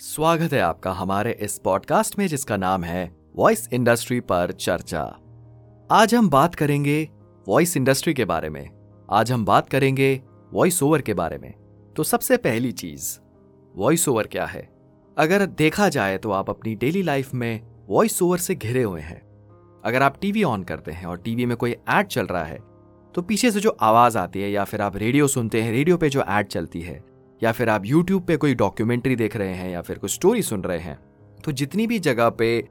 स्वागत है आपका हमारे इस पॉडकास्ट में जिसका नाम है वॉइस इंडस्ट्री पर चर्चा। आज हम बात करेंगे वॉइस इंडस्ट्री के बारे में। आज हम बात करेंगे वॉइस ओवर के बारे में। तो सबसे पहली चीज़ वॉइस ओवर क्या है? अगर देखा जाए तो आप अपनी डेली लाइफ में वॉइस ओवर से घिरे हुए हैं। अगर आप टीवी ऑन करते हैं और टीवी में कोई एड चल रहा है तो पीछे से जो आवाज़ आती है या फिर आप रेडियो सुनते हैं रेडियो पे जो एड चलती है या फिर आप यूट्यूब पे कोई डॉक्यूमेंट्री देख रहे हैं या फिर कोई स्टोरी सुन रहे हैं तो जितनी भी जगह पे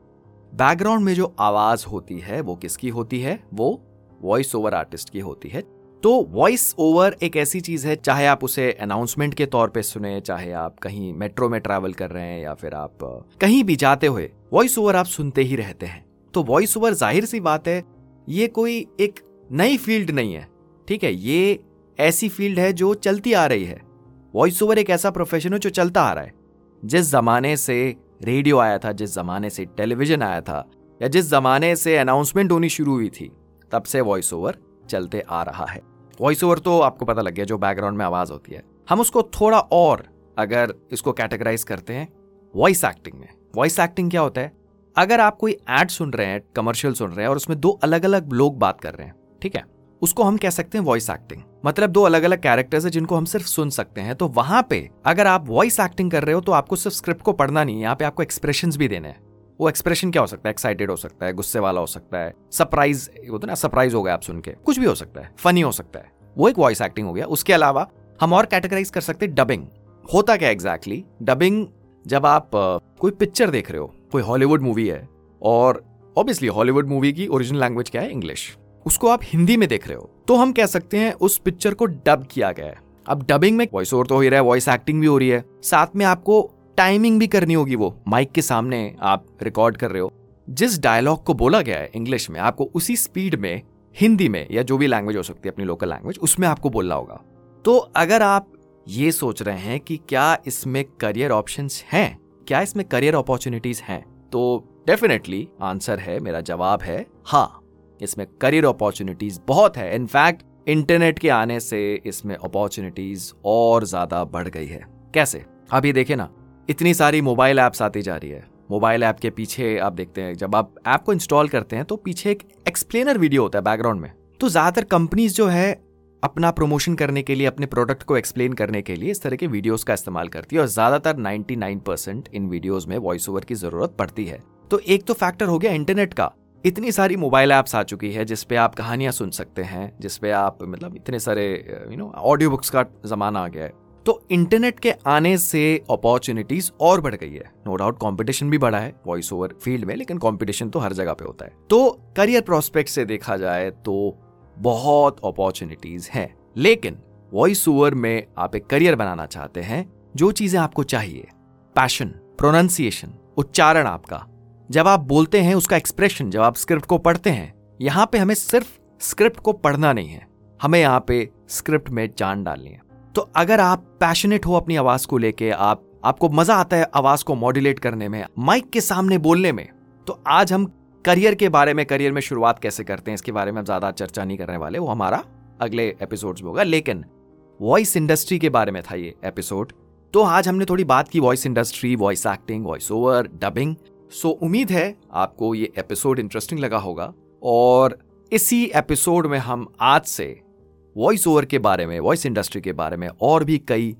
बैकग्राउंड में जो आवाज़ होती है, वो किसकी होती है? वो वॉइस ओवर आर्टिस्ट की होती है। तो वॉइस ओवर एक ऐसी चीज़ है, चाहे आप उसे अनाउंसमेंट के तौर पे सुने, चाहे आप कहीं मेट्रो में ट्रैवल कर रहे हैं या फिर आप कहीं भी जाते हुए वॉइस ओवर आप सुनते ही रहते हैं। तो वॉइस ओवर ज़ाहिर सी बात है, ये कोई एक नई फ़ील्ड नहीं है, ठीक है? ये ऐसी फ़ील्ड है जो चलती आ रही है। वॉइस ओवर एक ऐसा प्रोफेशन है जो चलता आ रहा है। जिस जमाने से रेडियो आया था, जिस जमाने से टेलीविज़न आया था, या जिस जमाने से अनाउंसमेंट होनी शुरू हुई थी, तब से वॉइस ओवर चलते आ रहा है। वॉइस ओवर तो आपको पता लग गया, जो बैकग्राउंड में आवाज़ होती है। हम उसको थोड़ा और अगर इसको कैटेगराइज करते हैं वॉइस एक्टिंग में। वॉइस एक्टिंग क्या होता है? अगर आप कोई एड सुन रहे हैं कमर्शियल सुन रहे हैं, और उसमें दो अलग अलग लोग बात कर रहे हैं, ठीक है? उसको हम कह सकते हैं वॉइस एक्टिंग मतलब दो अलग अलग कैरेक्टर्स है जिनको हम सिर्फ़ सुन सकते हैं। तो वहाँ पे अगर आप वॉइस एक्टिंग कर रहे हो तो आपको सिर्फ़ स्क्रिप्ट को पढ़ना नहीं है। यहाँ पे आपको एक्सप्रेशन भी देने हैं। वो एक्सप्रेशन क्या हो सकता है? एक्साइटेड हो सकता है, गुस्से वाला हो सकता है सरप्राइज़ होता ना सरप्राइज़ हो गया आप सुन के। कुछ भी हो सकता है फनी हो सकता है। वो एक वॉइस एक्टिंग हो गया। उसके अलावा हम और कैटेगराइज कर सकते हैं डबिंग होता क्या एग्जैक्टली exactly? डबिंग जब आप कोई पिक्चर देख रहे हो, कोई हॉलीवुड मूवी है और ऑब्वियसली हॉलीवुड मूवी की ओरिजिनल लैंग्वेज क्या है? इंग्लिश उसको आप हिंदी में देख रहे हो। तो हम कह सकते हैं उस पिक्चर को डब किया गया है। अब डबिंग में वॉइस ओवर तो हो ही रहा है वॉइस एक्टिंग भी हो रही है। साथ में आपको टाइमिंग भी करनी होगी वो माइक के सामने आप रिकॉर्ड कर रहे हो। जिस डायलॉग को बोला गया है इंग्लिश में, आपको उसी स्पीड में, हिंदी में या जो भी लैंग्वेज हो सकती है, अपनी लोकल लैंग्वेज उसमें आपको बोलना होगा। तो अगर आप ये सोच रहे हैं कि क्या इसमें करियर ऑप्शंस हैं, क्या इसमें करियर अपॉर्चुनिटीज़ हैं तो डेफिनेटली आंसर है, मेरा जवाब है हाँ। इसमें करियर अपॉर्चुनिटीज़ बहुत है। इनफैक्ट इंटरनेट के आने से इसमें अपॉर्चुनिटीज़ और ज़्यादा बढ़ गई है। कैसे? अभी देखिए ना, इतनी सारी मोबाइल ऐप्स आती जा रही है। मोबाइल ऐप के पीछे आप देखते हैं, जब आप ऐप को इंस्टॉल करते हैं तो पीछे एक एक्सप्लेनर वीडियो होता है बैकग्राउंड में। तो ज़्यादातर कंपनीज़ जो है, अपना प्रमोशन करने के लिए, अपने प्रोडक्ट को एक्सप्लेन करने के लिए इस तरह के वीडियोस का इस्तेमाल करती है। और ज़्यादातर 99 परसेंट इन वीडियोस में वॉइस ओवर की ज़रूरत पड़ती है। तो एक तो फैक्टर हो गया इंटरनेट का। इतनी सारी मोबाइल ऐप्स आ चुकी है जिसपे आप कहानियाँ सुन सकते हैं जिसपे आप मतलब इतने सारे यू नो ऑडियो बुक्स का जमाना आ गया है। तो इंटरनेट के आने से अपॉर्चुनिटीज़ और बढ़ गई है। नो डाउट कंपटीशन भी बढ़ा है वॉइस ओवर फ़ील्ड में, लेकिन कंपटीशन तो हर जगह पे होता है। तो करियर प्रोस्पेक्ट से देखा जाए तो बहुत अपॉर्चुनिटीज़ हैं। लेकिन वॉइस ओवर में आप एक करियर बनाना चाहते हैं, जो चीज़ें आपको चाहिए। पैशन प्रोनाउंसिएशन उच्चारण आपका। जब आप बोलते हैं, उसका एक्सप्रेशन जब आप स्क्रिप्ट को पढ़ते हैं, यहाँ पे हमें सिर्फ़ स्क्रिप्ट को पढ़ना नहीं है। हमें यहाँ पे स्क्रिप्ट में जान डालनी है। तो अगर आप पैशनेट हो अपनी आवाज़ को लेके, आप, आपको मज़ा आता है आवाज़ को मॉड्यूलेट करने में माइक के सामने बोलने में तो आज हम करियर के बारे में करियर में शुरुआत कैसे करते हैं, इसके बारे में हम ज़्यादा चर्चा नहीं करने वाले, वो हमारा अगले एपिसोड में होगा। लेकिन वॉइस इंडस्ट्री के बारे में था ये एपिसोड तो आज हमने थोड़ी बात की voice industry voice acting voice over dubbing so उम्मीद है आपको ये एपिसोड इंटरेस्टिंग लगा होगा और इसी एपिसोड में हम आज से वॉइस ओवर के बारे में वॉइस इंडस्ट्री के बारे में और भी कई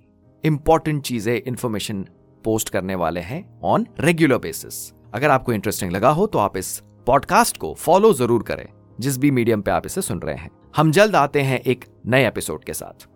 इंपॉर्टेंट चीज़ें इंफॉर्मेशन पोस्ट करने वाले हैं ऑन रेगुलर बेसिस अगर आपको इंटरेस्टिंग लगा हो तो आप इस पॉडकास्ट को फॉलो ज़रूर करें। जिस भी मीडियम पे आप इसे सुन रहे हैं। हम जल्द आते हैं एक नए एपिसोड के साथ।